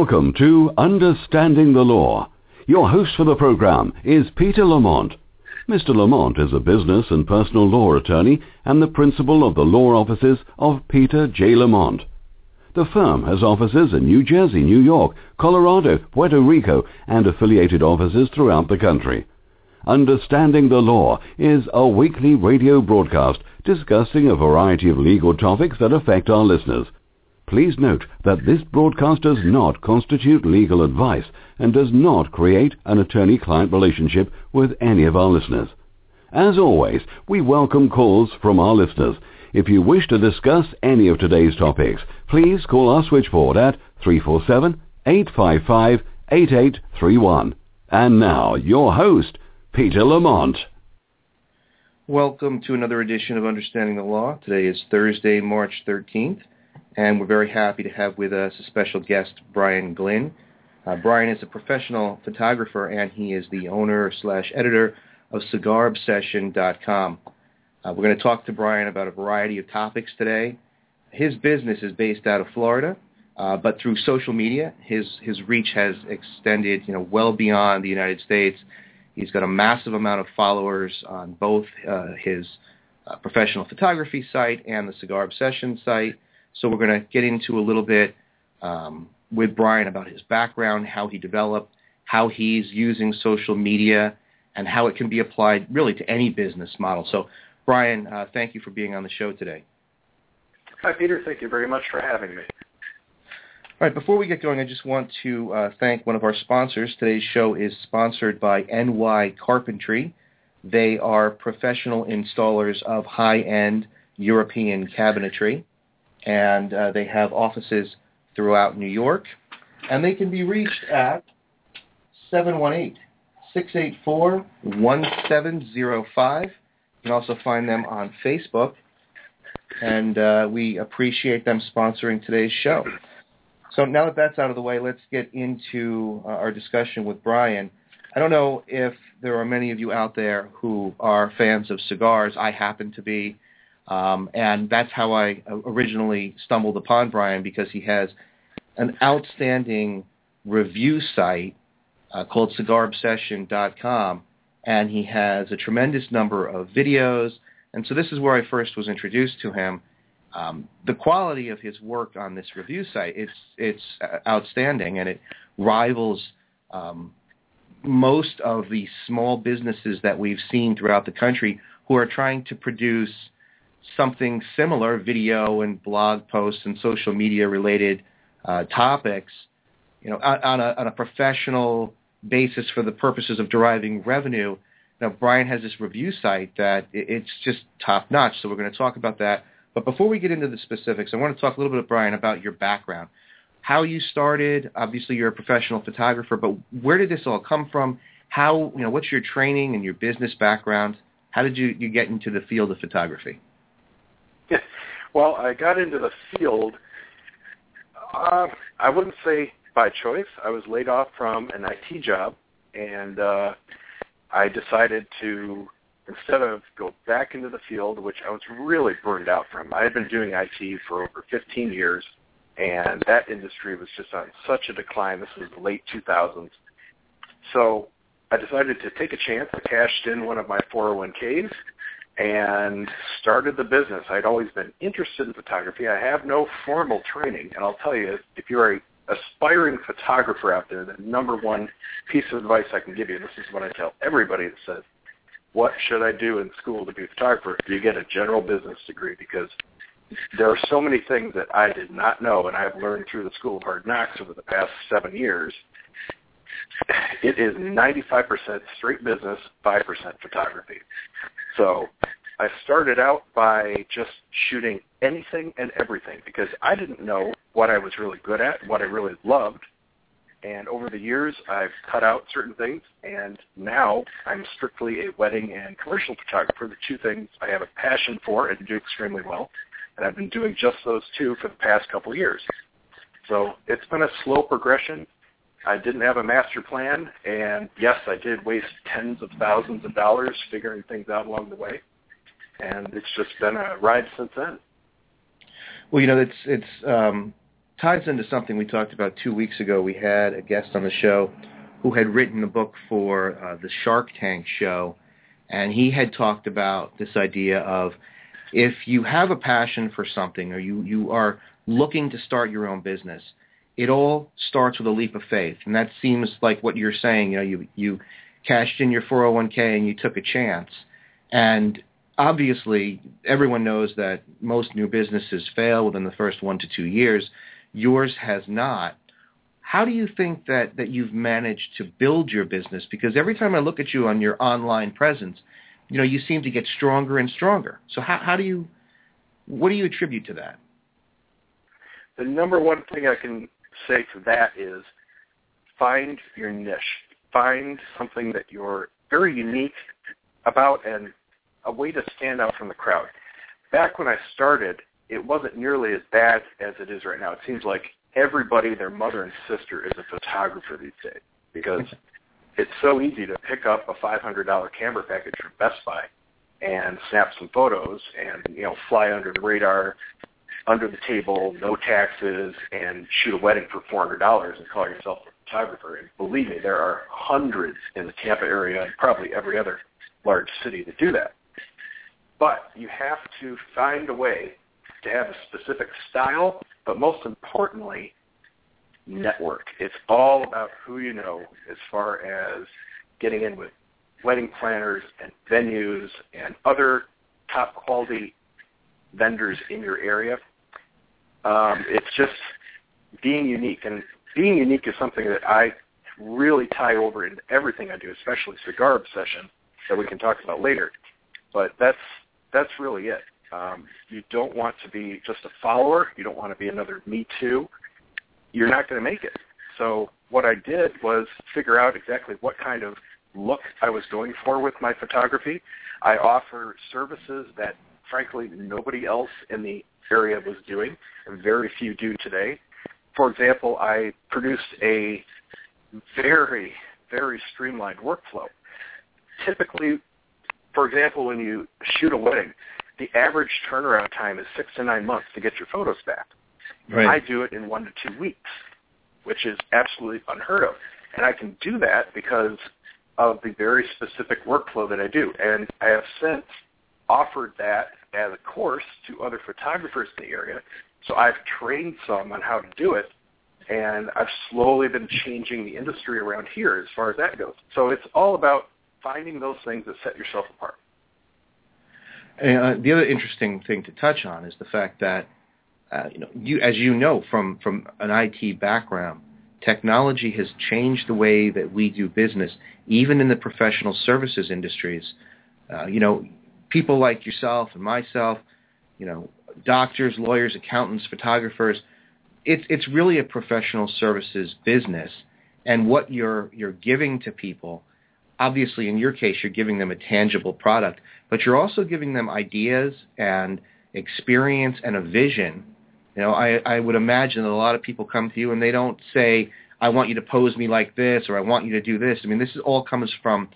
Welcome to Understanding the Law. Your host for the program is Peter Lamont. Mr. Lamont is a business and personal law attorney and the principal of the law offices of Peter J. Lamont. The firm has offices in New Jersey, New York, Colorado, Puerto Rico, and affiliated offices throughout the country. Understanding the Law is a weekly radio broadcast discussing a variety of legal topics that affect our listeners. Please note that this broadcast does not constitute legal advice and does not create an attorney-client relationship with any of our listeners. As always, we welcome calls from our listeners. If you wish to discuss any of today's topics, please call our switchboard at 347-855-8831. And now, your host, Peter Lamont. Welcome to another edition of Understanding the Law. Today is Thursday, March 13th and we're very happy to have with us a special guest, Brian Glynn. Uh, Brian is a professional photographer, and he is the owner slash editor of CigarObsession.com. Uh, we're going to talk to Brian about a variety of topics today. His business is based out of Florida, uh, but through social media, his his reach has extended, you know, well beyond the United States. He's got a massive amount of followers on both uh, his uh, professional photography site and the Cigar Obsession site. So we're going to get into a little bit um, with Brian about his background, how he developed, how he's using social media, and how it can be applied really to any business model. So Brian, uh, thank you for being on the show today. Hi, Peter. Thank you very much for having me. All right, before we get going, I just want to uh, thank one of our sponsors. Today's show is sponsored by NY Carpentry. They are professional installers of high-end European cabinetry and uh, they have offices throughout New York, and they can be reached at 718-684-1705. You can also find them on Facebook, and uh, we appreciate them sponsoring today's show. So now that that's out of the way, let's get into uh, our discussion with Brian. I don't know if there are many of you out there who are fans of cigars. I happen to be. Um, and that's how I originally stumbled upon Brian because he has an outstanding review site uh, called cigarobsession.com, and he has a tremendous number of videos. And so this is where I first was introduced to him. Um, the quality of his work on this review site, it's, it's outstanding, and it rivals um, most of the small businesses that we've seen throughout the country who are trying to produce – something similar, video and blog posts and social media related uh, topics, you know, on a, on a professional basis for the purposes of deriving revenue. Now, Brian has this review site that it's just top notch. So we're going to talk about that. But before we get into the specifics, I want to talk a little bit, Brian, about your background, how you started. Obviously, you're a professional photographer, but where did this all come from? How, you know, what's your training and your business background? How did you, you get into the field of photography? well, I got into the field. Uh, I wouldn't say by choice. I was laid off from an IT job, and uh, I decided to instead of go back into the field, which I was really burned out from. I had been doing IT for over 15 years, and that industry was just on such a decline. This was the late 2000s. So I decided to take a chance. I cashed in one of my 401ks and started the business. I'd always been interested in photography. I have no formal training, and I'll tell you, if you're a aspiring photographer out there, the number one piece of advice I can give you, this is what I tell everybody that says, what should I do in school to be a photographer? You get a general business degree? Because there are so many things that I did not know, and I've learned through the School of Hard Knocks over the past seven years. It is 95% straight business, 5% photography. So I started out by just shooting anything and everything because I didn't know what I was really good at, what I really loved. And over the years, I've cut out certain things, and now I'm strictly a wedding and commercial photographer, the two things I have a passion for and do extremely well. And I've been doing just those two for the past couple of years. So it's been a slow progression. I didn't have a master plan, and yes, I did waste tens of thousands of dollars figuring things out along the way and it's just been a ride since then. Well, you know, it's it's um, ties into something we talked about two weeks ago. We had a guest on the show who had written a book for uh, the Shark Tank show, and he had talked about this idea of if you have a passion for something or you, you are looking to start your own business, it all starts with a leap of faith. And that seems like what you're saying. You know, you, you cashed in your 401k and you took a chance. And obviously, everyone knows that most new businesses fail within the first one to two years. Yours has not. How do you think that, that you've managed to build your business? Because every time I look at you on your online presence, you know, you seem to get stronger and stronger. So how, how do you, what do you attribute to that? The number one thing I can say to that is find your niche. Find something that you're very unique about and a way to stand out from the crowd. Back when I started, it wasn't nearly as bad as it is right now. It seems like everybody, their mother and sister, is a photographer these days because it's so easy to pick up a $500 camera package from Best Buy and snap some photos and you know fly under the radar, under the table, no taxes, and shoot a wedding for $400 and call yourself a photographer. And believe me, there are hundreds in the Tampa area and probably every other large city that do that. But you have to find a way to have a specific style, but most importantly, network. It's all about who you know as far as getting in with wedding planners and venues and other top quality vendors in your area. Um, it's just being unique, and being unique is something that I really tie over into everything I do, especially cigar obsession that we can talk about later. But that's that's really it. Um, you don't want to be just a follower. You don't want to be another Me Too. You're not going to make it. So what I did was figure out exactly what kind of look I was going for with my photography. I offer services that, frankly, nobody else in the area was doing, and very few do today. For example, I produced a very, very streamlined workflow. Typically, for example, when you shoot a wedding, the average turnaround time is six to nine months to get your photos back. Right. I do it in one to two weeks, which is absolutely unheard of. And I can do that because of the very specific workflow that I do. And I have since offered that as a course to other photographers in the area. So I've trained some on how to do it, and I've slowly been changing the industry around here as far as that goes. So it's all about finding those things that set yourself apart. And, uh, the other interesting thing to touch on is the fact that, uh, you know, you, as you know from, from an IT background, technology has changed the way that we do business, even in the professional services industries. Uh, you know, people like yourself and myself, you know, doctors, lawyers, accountants, photographers, it's it's really a professional services business. And what you're you're giving to people, obviously in your case you're giving them a tangible product, but you're also giving them ideas and experience and a vision. You know, I, I would imagine that a lot of people come to you and they don't say, I want you to pose me like this or I want you to do this. I mean, this is all comes from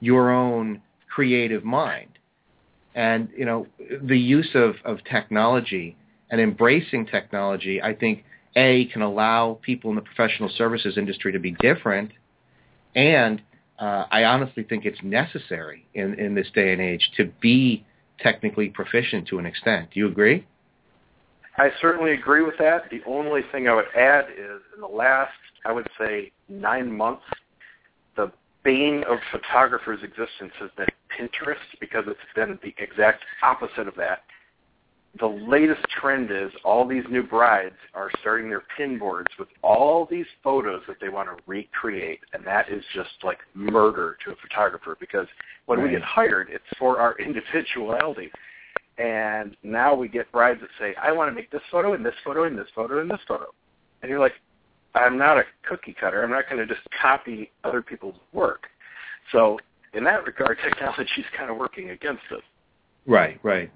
your own creative mind. And, you know, the use of, of technology and embracing technology, I think, A, can allow people in the professional services industry to be different. And uh, I honestly think it's necessary in, in this day and age to be technically proficient to an extent. Do you agree? I certainly agree with that. The only thing I would add is in the last, I would say, nine months, the bane of photographers' existence has been Pinterest because it's been the exact opposite of that. The latest trend is all these new brides are starting their pin boards with all these photos that they want to recreate, and that is just like murder to a photographer because when right. we get hired, it's for our individuality. And now we get brides that say, I want to make this photo and this photo and this photo and this photo. And you're like, I'm not a cookie cutter. I'm not going to just copy other people's work. So in that regard, technology is kind of working against us. Right, right.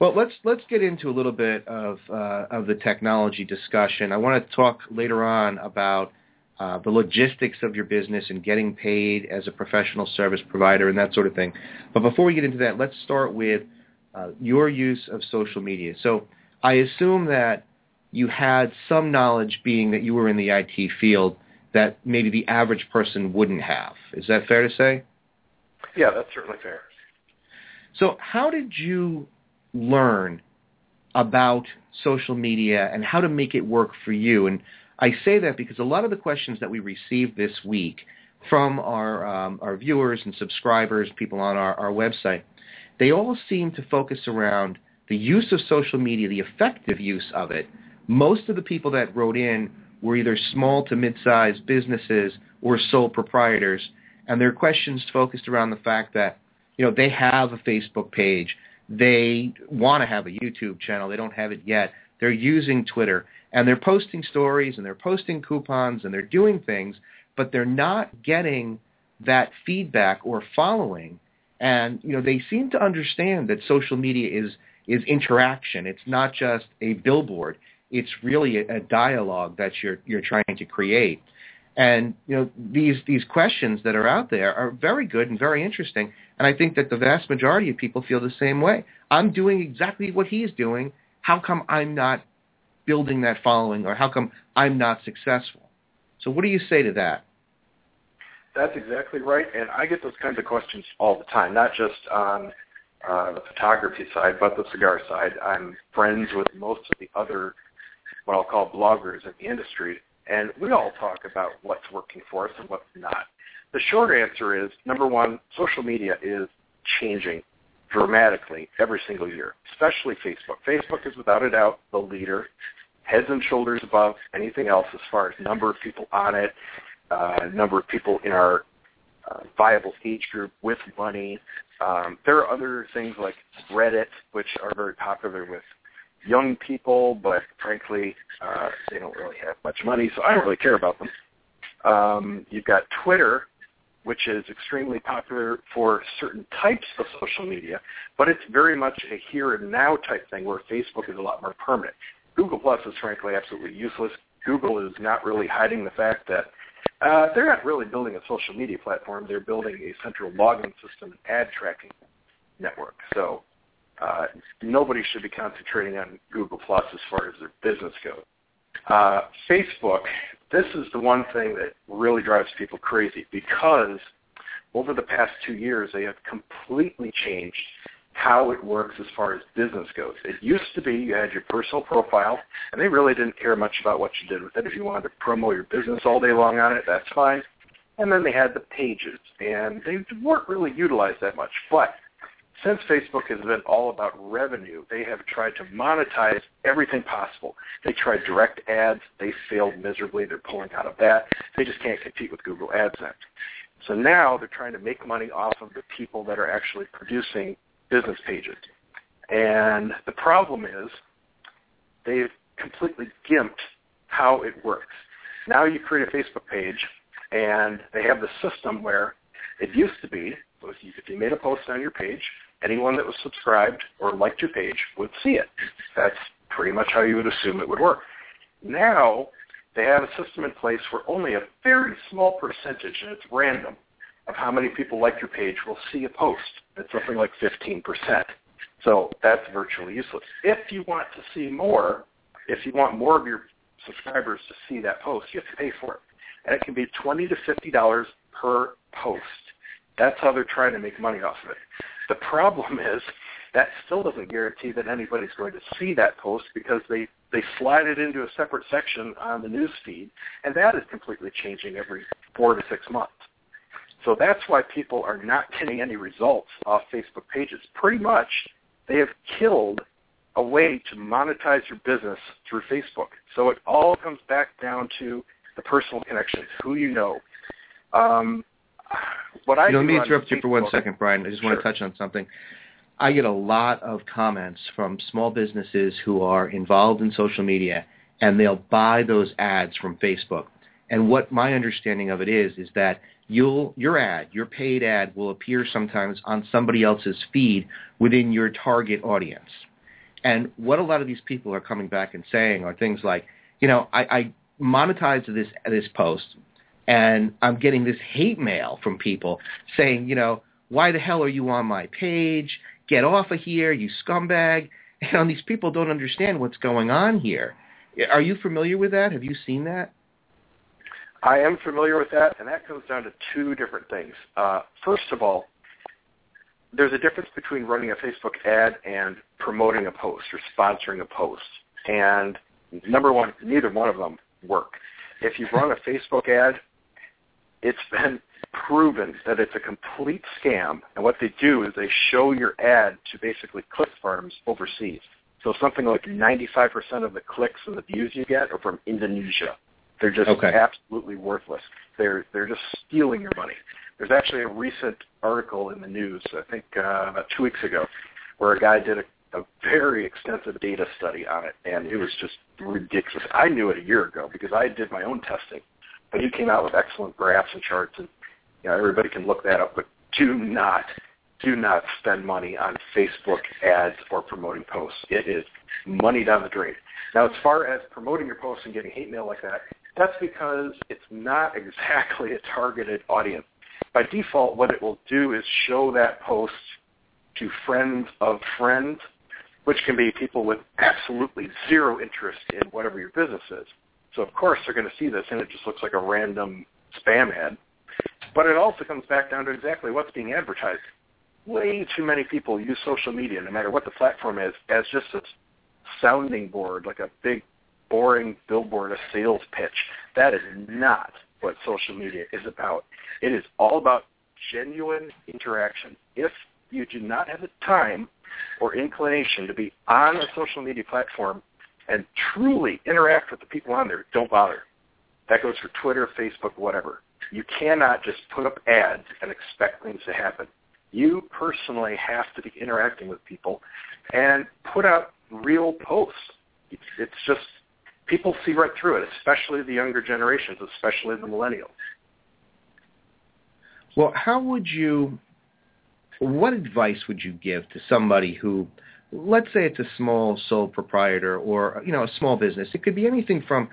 Well, let's let's get into a little bit of uh, of the technology discussion. I want to talk later on about uh, the logistics of your business and getting paid as a professional service provider and that sort of thing. But before we get into that, let's start with uh, your use of social media. So I assume that you had some knowledge being that you were in the IT field that maybe the average person wouldn't have. Is that fair to say? Yeah, that's certainly fair. So how did you learn about social media and how to make it work for you? And I say that because a lot of the questions that we received this week from our um, our viewers and subscribers, people on our, our website, they all seem to focus around the use of social media, the effective use of it. Most of the people that wrote in were either small to mid-sized businesses or sole proprietors, and their questions focused around the fact that you know they have a Facebook page, they want to have a YouTube channel, they don't have it yet. They're using Twitter and they're posting stories and they're posting coupons and they're doing things, but they're not getting that feedback or following. And you know they seem to understand that social media is is interaction. It's not just a billboard. It's really a, a dialogue that you're you're trying to create. And you know these these questions that are out there are very good and very interesting. And I think that the vast majority of people feel the same way. I'm doing exactly what he's doing. How come I'm not building that following, or how come I'm not successful? So what do you say to that? That's exactly right, and I get those kinds of questions all the time, not just on uh, the photography side, but the cigar side. I'm friends with most of the other, what I'll call bloggers in the industry, and we all talk about what's working for us and what's not. The short answer is, number one, social media is changing dramatically every single year, especially Facebook. Facebook is without a doubt the leader, heads and shoulders above anything else as far as number of people on it, uh, number of people in our uh, viable age group with money. Um, there are other things like Reddit, which are very popular with young people, but frankly, uh, they don't really have much money, so I don't really care about them. Um, you've got Twitter, which is extremely popular for certain types of social media, but it's very much a here and now type thing where Facebook is a lot more permanent. Google Plus is frankly absolutely useless. Google is not really hiding the fact that uh, they're not really building a social media platform. They're building a central login system and ad tracking network. So uh, nobody should be concentrating on Google Plus as far as their business goes. Uh, Facebook, this is the one thing that really drives people crazy because over the past two years they have completely changed how it works as far as business goes. It used to be you had your personal profile, and they really didn't care much about what you did with it. If you wanted to promote your business all day long on it, that's fine. And then they had the pages, and they weren't really utilized that much. But since Facebook has been all about revenue, they have tried to monetize everything possible. They tried direct ads. They failed miserably. They're pulling out of that. They just can't compete with Google AdSense. So now they're trying to make money off of the people that are actually producing business pages. And the problem is they've completely gimped how it works. Now you create a Facebook page, and they have the system where it used to be, if you made a post on your page, anyone that was subscribed or liked your page would see it. That's pretty much how you would assume it would work. Now they have a system in place where only a very small percentage, and it's random, of how many people like your page will see a post. It's something like 15%. So that's virtually useless. If you want to see more, if you want more of your subscribers to see that post, you have to pay for it. And it can be 20 to $50 per post. That's how they're trying to make money off of it. The problem is that still doesn't guarantee that anybody's going to see that post because they, they slide it into a separate section on the news feed, and that is completely changing every four to six months. So that's why people are not getting any results off Facebook pages. Pretty much, they have killed a way to monetize your business through Facebook. So it all comes back down to the personal connections, who you know. Um, what I you know, let me interrupt Facebook, you for one second, Brian. I just sure. want to touch on something. I get a lot of comments from small businesses who are involved in social media, and they'll buy those ads from Facebook. And what my understanding of it is, is that you'll, your ad, your paid ad will appear sometimes on somebody else's feed within your target audience. And what a lot of these people are coming back and saying are things like, you know, I, I monetized this, this post and I'm getting this hate mail from people saying, you know, why the hell are you on my page? Get off of here, you scumbag. And these people don't understand what's going on here. Are you familiar with that? Have you seen that? I am familiar with that, and that comes down to two different things. Uh, first of all, there's a difference between running a Facebook ad and promoting a post or sponsoring a post. And number one, neither one of them work. If you run a Facebook ad, it's been proven that it's a complete scam. And what they do is they show your ad to basically click farms overseas. So something like 95% of the clicks and the views you get are from Indonesia. They're just okay. absolutely worthless. They're they're just stealing your money. There's actually a recent article in the news, I think uh, about two weeks ago, where a guy did a, a very extensive data study on it, and it was just ridiculous. I knew it a year ago because I did my own testing, but he came out with excellent graphs and charts, and you know everybody can look that up. But do not do not spend money on Facebook ads or promoting posts. It is money down the drain. Now, as far as promoting your posts and getting hate mail like that, that's because it's not exactly a targeted audience. By default, what it will do is show that post to friends of friends, which can be people with absolutely zero interest in whatever your business is. So of course they're going to see this and it just looks like a random spam ad. But it also comes back down to exactly what's being advertised. Way too many people use social media, no matter what the platform is, as just a sounding board, like a big boring billboard, a sales pitch. That is not what social media is about. It is all about genuine interaction. If you do not have the time or inclination to be on a social media platform and truly interact with the people on there, don't bother. That goes for Twitter, Facebook, whatever. You cannot just put up ads and expect things to happen. You personally have to be interacting with people and put out real posts. It's just people see right through it, especially the younger generations, especially the millennials. Well, how would you, what advice would you give to somebody who, let's say it's a small sole proprietor or, you know, a small business. It could be anything from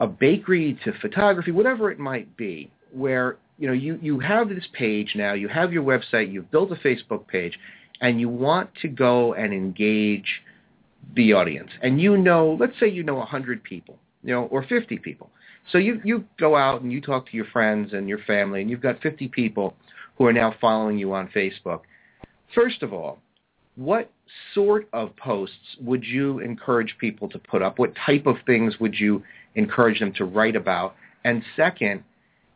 a bakery to photography, whatever it might be, where, you know, you, you have this page now, you have your website, you've built a Facebook page, and you want to go and engage the audience. And you know, let's say you know 100 people, you know, or 50 people. So you, you go out and you talk to your friends and your family, and you've got 50 people who are now following you on Facebook. First of all, what sort of posts would you encourage people to put up? What type of things would you encourage them to write about? And second,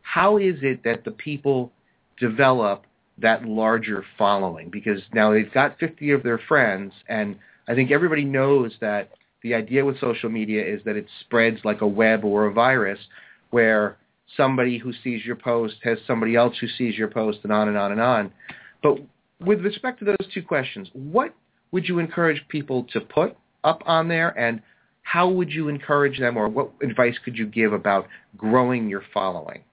how is it that the people develop that larger following? Because now they've got 50 of their friends, and I think everybody knows that the idea with social media is that it spreads like a web or a virus where somebody who sees your post has somebody else who sees your post and on and on and on. But with respect to those two questions, what would you encourage people to put up on there and how would you encourage them or what advice could you give about growing your following?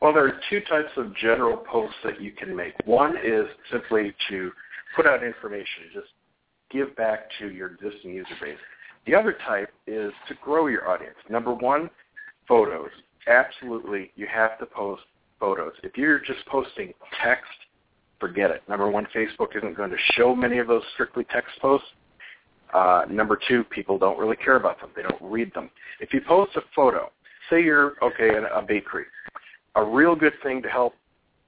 Well, there are two types of general posts that you can make. One is simply to put out information, just give back to your existing user base. The other type is to grow your audience. Number one, photos. Absolutely, you have to post photos. If you're just posting text, forget it. Number one, Facebook isn't going to show many of those strictly text posts. Uh, number two, people don't really care about them. They don't read them. If you post a photo, say you're, okay, in a bakery, a real good thing to help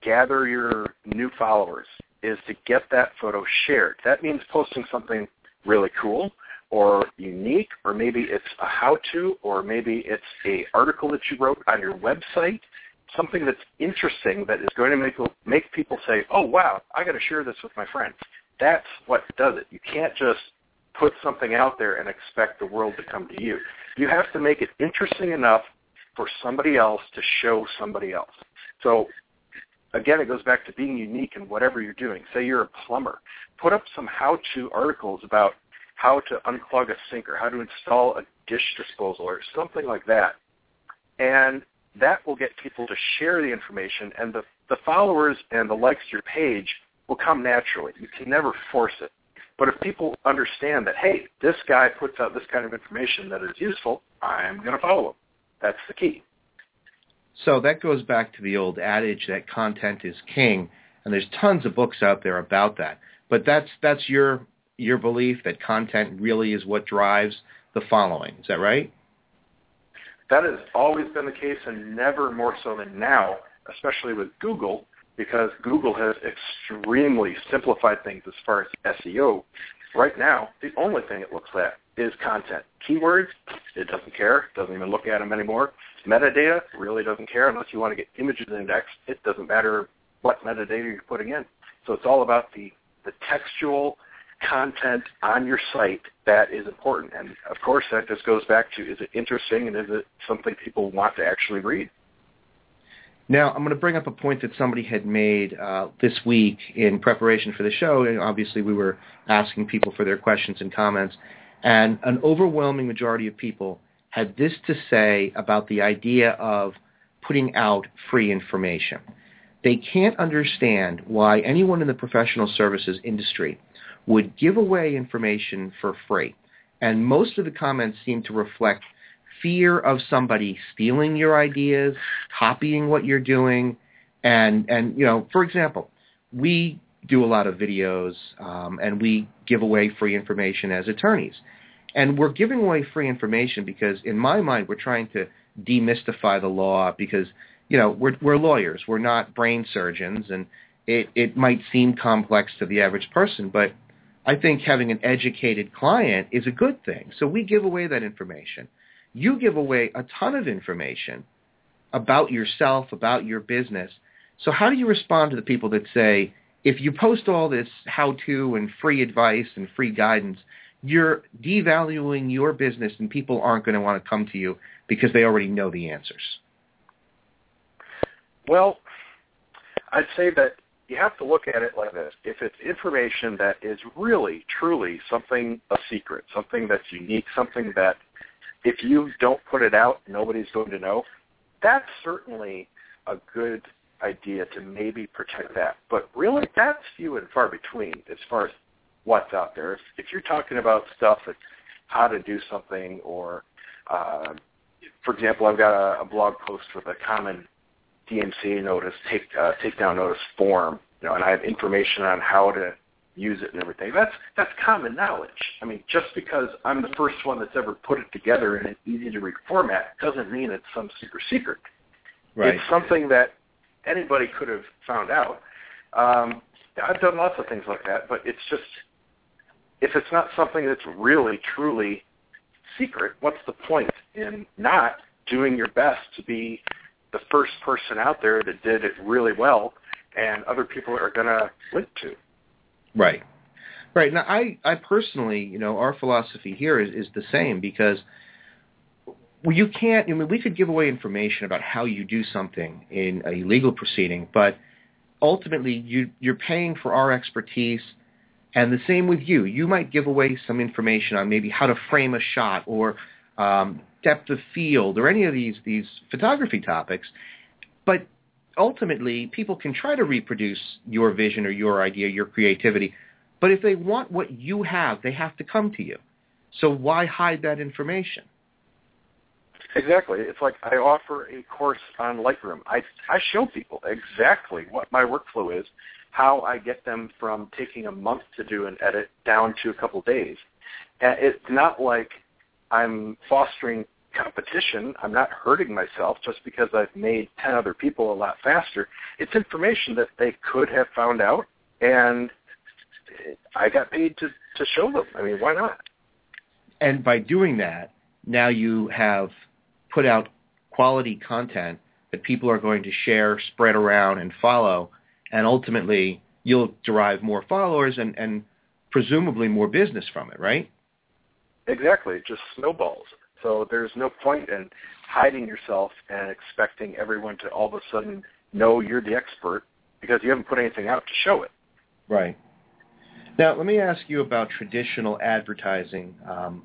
gather your new followers is to get that photo shared. That means posting something really cool or unique, or maybe it's a how-to, or maybe it's a article that you wrote on your website, something that's interesting that is going to make make people say, "Oh wow, I got to share this with my friends." That's what does it. You can't just put something out there and expect the world to come to you. You have to make it interesting enough for somebody else to show somebody else. So again, it goes back to being unique in whatever you're doing. Say you're a plumber. Put up some how-to articles about how to unclog a sink or how to install a dish disposal or something like that. And that will get people to share the information and the, the followers and the likes to your page will come naturally. You can never force it. But if people understand that, hey, this guy puts out this kind of information that is useful, I'm going to follow him. That's the key. So that goes back to the old adage that content is king, and there's tons of books out there about that. But that's that's your your belief that content really is what drives the following. Is that right? That has always been the case and never more so than now, especially with Google, because Google has extremely simplified things as far as SEO. Right now, the only thing it looks at is content. Keywords, it doesn't care, doesn't even look at them anymore. Metadata, really doesn't care unless you want to get images indexed. It doesn't matter what metadata you're putting in. So it's all about the, the textual content on your site that is important. And of course, that just goes back to is it interesting and is it something people want to actually read? Now, I'm going to bring up a point that somebody had made uh, this week in preparation for the show. And obviously, we were asking people for their questions and comments. And an overwhelming majority of people had this to say about the idea of putting out free information. They can't understand why anyone in the professional services industry would give away information for free. And most of the comments seem to reflect fear of somebody stealing your ideas, copying what you're doing, and and you know, for example, we do a lot of videos um, and we give away free information as attorneys, and we're giving away free information because, in my mind, we're trying to demystify the law because you know we're we're lawyers, we're not brain surgeons, and it it might seem complex to the average person, but I think having an educated client is a good thing. So we give away that information you give away a ton of information about yourself, about your business. So how do you respond to the people that say, if you post all this how-to and free advice and free guidance, you're devaluing your business and people aren't going to want to come to you because they already know the answers? Well, I'd say that you have to look at it like this. If it's information that is really, truly something a secret, something that's unique, something that if you don't put it out, nobody's going to know. That's certainly a good idea to maybe protect that. But really, that's few and far between as far as what's out there. If, if you're talking about stuff like how to do something or, uh, for example, I've got a, a blog post with a common DMCA notice, take, uh, takedown notice form, you know, and I have information on how to use it and everything. That's that's common knowledge. I mean, just because I'm the first one that's ever put it together in an easy to read format doesn't mean it's some super secret. Right. It's something that anybody could have found out. Um, I've done lots of things like that, but it's just if it's not something that's really truly secret, what's the point in not doing your best to be the first person out there that did it really well and other people are going to link to? Right. Right. Now, I, I personally, you know, our philosophy here is, is the same because well, you can't, I mean, we could give away information about how you do something in a legal proceeding, but ultimately you, you're paying for our expertise and the same with you. You might give away some information on maybe how to frame a shot or um, depth of field or any of these, these photography topics, but ultimately people can try to reproduce your vision or your idea, your creativity. But if they want what you have, they have to come to you. So why hide that information? Exactly. It's like I offer a course on Lightroom. I I show people exactly what my workflow is, how I get them from taking a month to do an edit down to a couple days. And it's not like I'm fostering competition. I'm not hurting myself just because I've made 10 other people a lot faster. It's information that they could have found out, and I got paid to, to show them. I mean, why not? And by doing that, now you have put out quality content that people are going to share, spread around, and follow, and ultimately you'll derive more followers and, and presumably more business from it, right? Exactly. It just snowballs. So there's no point in hiding yourself and expecting everyone to all of a sudden know you're the expert because you haven't put anything out to show it. Right. Now, let me ask you about traditional advertising. Um,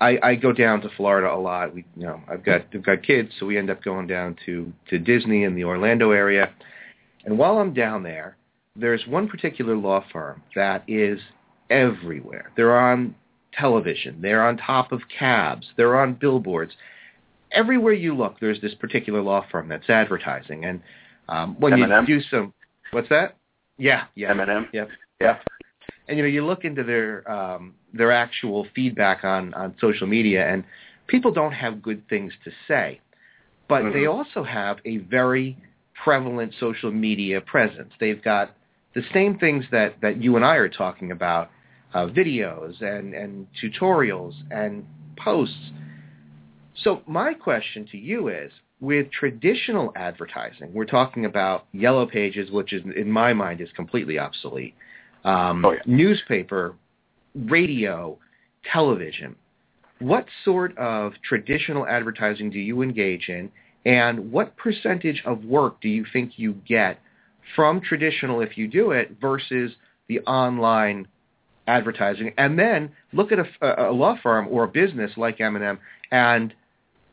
I, I go down to Florida a lot. We, you know, I've got I've got kids, so we end up going down to to Disney in the Orlando area. And while I'm down there, there's one particular law firm that is everywhere. They're on television. They're on top of cabs. They're on billboards. Everywhere you look, there's this particular law firm that's advertising. And um, when M&M? you do some, what's that? Yeah, yeah, M&M? Yep. Yeah. And you know, you look into their um, their actual feedback on on social media, and people don't have good things to say, but Mhm. they also have a very prevalent social media presence. They've got the same things that that you and I are talking about, uh, videos and and tutorials and posts. So my question to you is, with traditional advertising, we're talking about yellow pages, which is in my mind is completely obsolete. Um, Oh, yeah. Newspaper, radio, television. What sort of traditional advertising do you engage in, and what percentage of work do you think you get from traditional, if you do it, versus the online advertising? And then look at a, a law firm or a business like M&M, and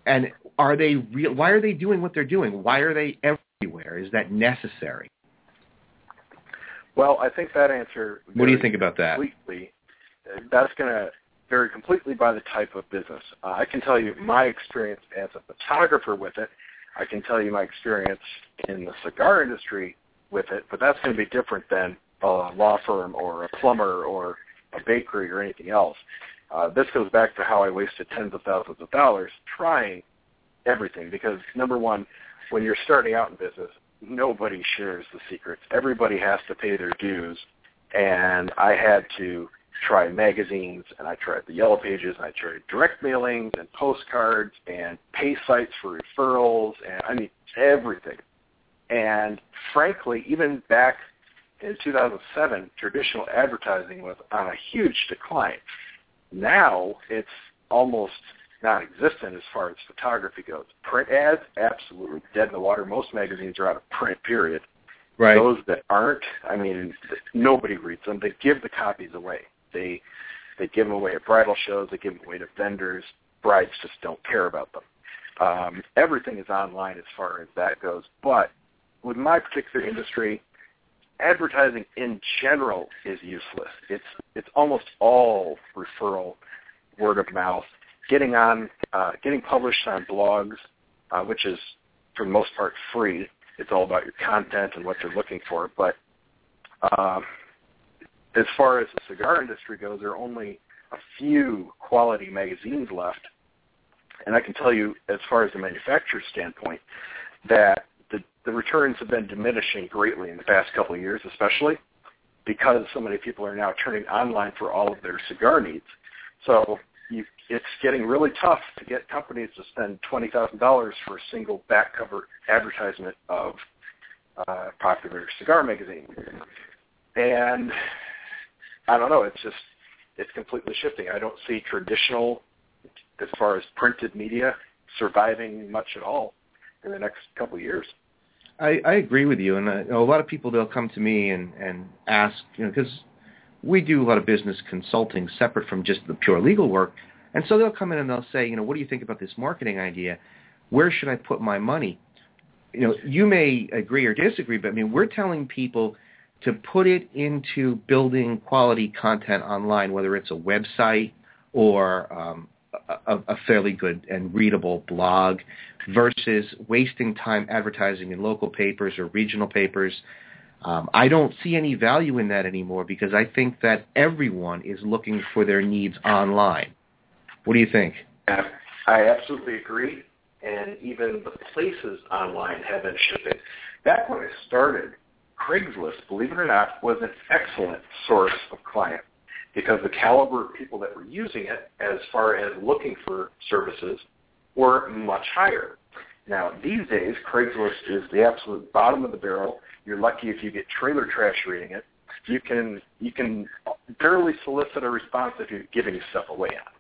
and are they real? Why are they doing what they're doing? Why are they everywhere? Is that necessary? Well, I think that answer. What do you think about that? Completely. That's going to vary completely by the type of business. Uh, I can tell you my experience as a photographer with it. I can tell you my experience in the cigar industry with it, but that's going to be different than a law firm or a plumber or a bakery or anything else. Uh, this goes back to how I wasted tens of thousands of dollars trying everything because number one, when you're starting out in business, nobody shares the secrets. Everybody has to pay their dues, and I had to try magazines, and I tried the yellow pages, and I tried direct mailings and postcards and pay sites for referrals, and I mean everything. And frankly, even back in 2007, traditional advertising was on a huge decline. Now it's almost non-existent as far as photography goes. Print ads, absolutely dead in the water. Most magazines are out of print, period. Right. Those that aren't, I mean, nobody reads them. They give the copies away. They they give them away at bridal shows. They give them away to vendors. Brides just don't care about them. Um, everything is online as far as that goes. But with my particular industry, advertising in general is useless. It's it's almost all referral, word of mouth, getting on, uh, getting published on blogs, uh, which is for the most part free. It's all about your content and what you're looking for. But um, as far as the cigar industry goes, there are only a few quality magazines left. And I can tell you, as far as the manufacturer's standpoint, that the, returns have been diminishing greatly in the past couple of years, especially because so many people are now turning online for all of their cigar needs. So you, it's getting really tough to get companies to spend twenty thousand dollars for a single back cover advertisement of uh, popular cigar magazine. And I don't know. It's just it's completely shifting. I don't see traditional, as far as printed media, surviving much at all in the next couple of years. I, I agree with you, and uh, you know, a lot of people they'll come to me and and ask, you know, because we do a lot of business consulting separate from just the pure legal work, and so they'll come in and they'll say, you know, what do you think about this marketing idea? Where should I put my money? You know, you may agree or disagree, but I mean, we're telling people to put it into building quality content online, whether it's a website or um, a, a fairly good and readable blog versus wasting time advertising in local papers or regional papers. Um, I don't see any value in that anymore because I think that everyone is looking for their needs online. What do you think? I absolutely agree. And even the places online have been shifting. Back when I started, Craigslist, believe it or not, was an excellent source of client because the caliber of people that were using it as far as looking for services were much higher. Now, these days, Craigslist is the absolute bottom of the barrel. You're lucky if you get trailer trash reading it. You can you can barely solicit a response if you're giving stuff away on.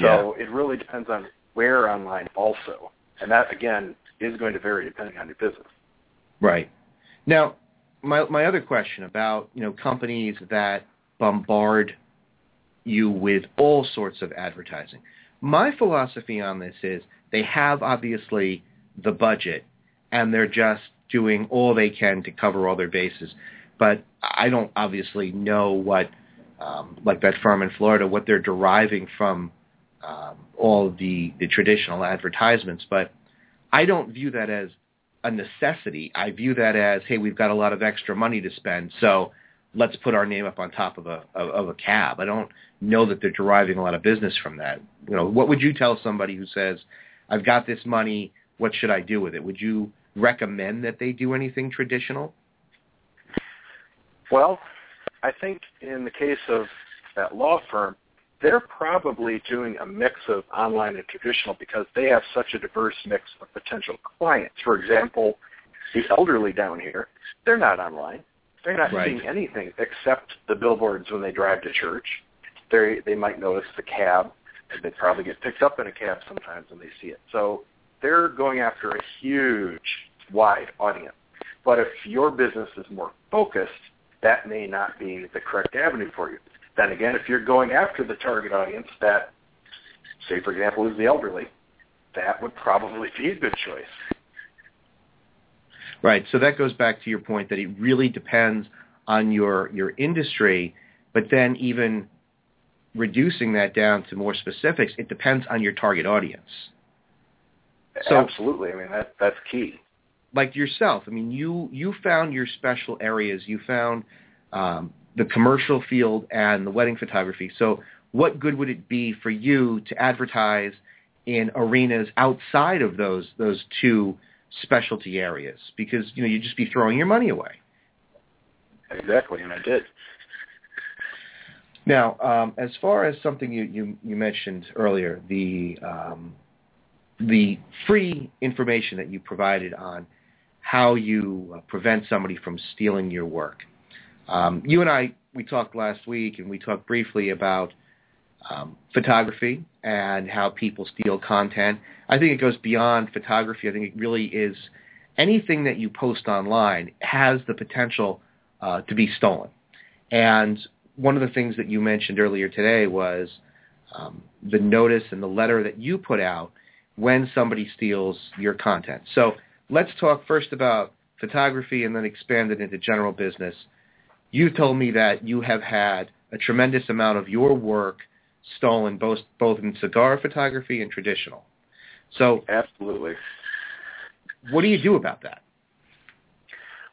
So it really depends on where online also. And that, again, is going to vary depending on your business. Right. Now, my my other question about you know companies that bombard you with all sorts of advertising. My philosophy on this is they have obviously the budget and they're just doing all they can to cover all their bases. But I don't obviously know what, um, like that firm in Florida, what they're deriving from um, all the, the traditional advertisements. But I don't view that as a necessity. I view that as, hey, we've got a lot of extra money to spend, so let's put our name up on top of a of, a cab. I don't know that they're deriving a lot of business from that. You know, what would you tell somebody who says, "I've got this money, what should I do with it?" Would you recommend that they do anything traditional? Well, I think in the case of that law firm, they're probably doing a mix of online and traditional because they have such a diverse mix of potential clients. For example, the elderly down here, they're not online. They're not Right. seeing anything except the billboards when they drive to church. They they might notice the cab, and they probably get picked up in a cab sometimes when they see it. So they're going after a huge, wide audience. But if your business is more focused, that may not be the correct avenue for you. Then again, if you're going after the target audience that, say for example, is the elderly, that would probably be a good choice. Right. So that goes back to your point that it really depends on your your industry, but then even reducing that down to more specifics, it depends on your target audience. So- Absolutely. I mean, that that's key. Like yourself, I mean, you you found your special areas. You found um, the commercial field and the wedding photography. So, what good would it be for you to advertise in arenas outside of those those two specialty areas? Because you know you'd just be throwing your money away. Exactly, and I did. Now, um, as far as something you, you, you mentioned earlier, the um, the free information that you provided on how you uh, prevent somebody from stealing your work. Um, you and I we talked last week, and we talked briefly about um, photography and how people steal content. I think it goes beyond photography. I think it really is anything that you post online has the potential uh, to be stolen. And one of the things that you mentioned earlier today was um, the notice and the letter that you put out when somebody steals your content. So let's talk first about photography and then expand it into general business. You told me that you have had a tremendous amount of your work stolen both both in cigar photography and traditional. So Absolutely. what do you do about that?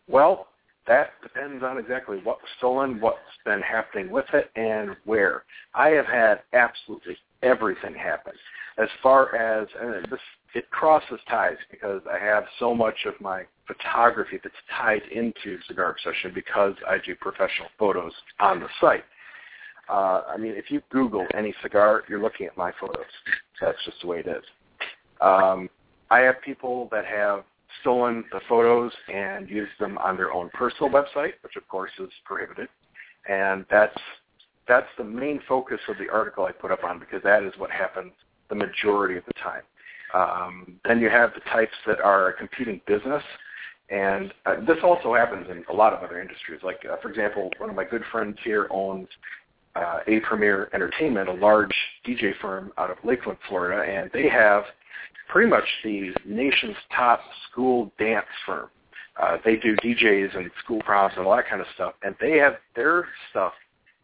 Well, that depends on exactly what was stolen, what's been happening with it, and where. I have had absolutely everything happen. As far as and this, it crosses ties because I have so much of my photography that's tied into cigar obsession because I do professional photos on the site. Uh, I mean, if you Google any cigar, you're looking at my photos. That's just the way it is. Um, I have people that have stolen the photos and used them on their own personal website, which of course is prohibited. And that's that's the main focus of the article I put up on because that is what happens the majority of the time. Um, then you have the types that are a competing business, and uh, this also happens in a lot of other industries. Like, uh, for example, one of my good friends here owns uh, A Premier Entertainment, a large DJ firm out of Lakeland, Florida, and they have pretty much the nation's top school dance firm. Uh, they do DJs and school proms and all that kind of stuff, and they have their stuff,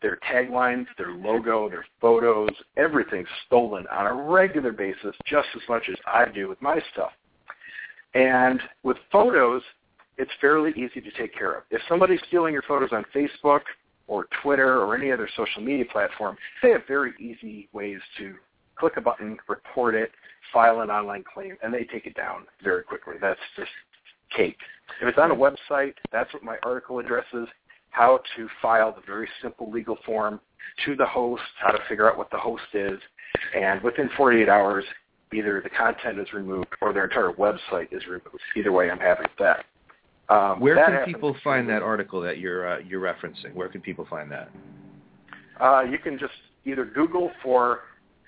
their taglines, their logo, their photos, everything stolen on a regular basis, just as much as I do with my stuff. And with photos, it's fairly easy to take care of. If somebody's stealing your photos on Facebook or Twitter or any other social media platform, they have very easy ways to click a button, report it, file an online claim, and they take it down very quickly. That's just cake. If it's on a website, that's what my article addresses, how to file the very simple legal form to the host, how to figure out what the host is, and within 48 hours, either the content is removed or their entire website is removed. Either way, I'm happy with that. Um, Where can people find that article that you're uh, you're referencing? Where can people find that? Uh, you can just either Google for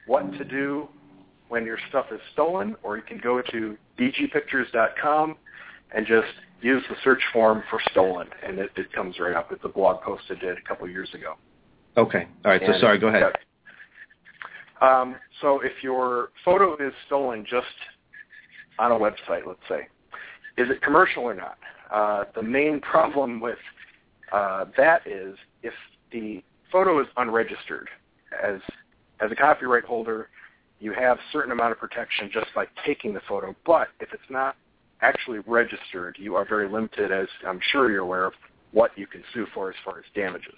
what to do when your stuff is stolen, or you can go to bgpictures.com and just use the search form for stolen, and it, it comes right up. It's a blog post I did a couple years ago. Okay. All right. So sorry. Go ahead. Um, so if your photo is stolen just on a website, let's say, is it commercial or not? Uh, the main problem with uh, that is if the photo is unregistered. As as a copyright holder, you have certain amount of protection just by taking the photo. But if it's not actually registered, you are very limited, as I'm sure you're aware of, what you can sue for as far as damages.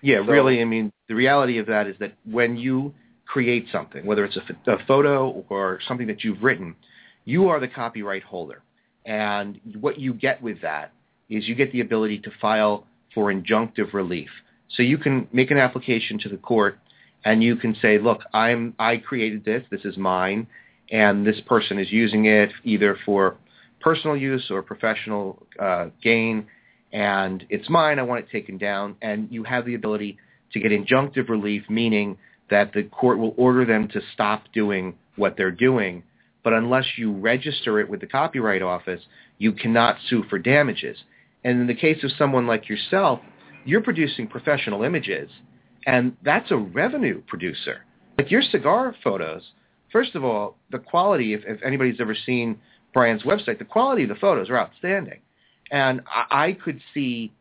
Yeah, So- really. I mean, the reality of that is that when you create something, whether it's a, a photo or something that you've written, you are the copyright holder. And what you get with that is you get the ability to file for injunctive relief. So you can make an application to the court and you can say, look, I'm, I created this, this is mine, and this person is using it either for personal use or professional uh, gain, and it's mine, I want it taken down, and you have the ability to get injunctive relief, meaning that the court will order them to stop doing what they're doing, but unless you register it with the Copyright Office, you cannot sue for damages. And in the case of someone like yourself, you're producing professional images, and that's a revenue producer. Like your cigar photos, first of all, the quality, if, if anybody's ever seen Brian's website, the quality of the photos are outstanding. And I, I could see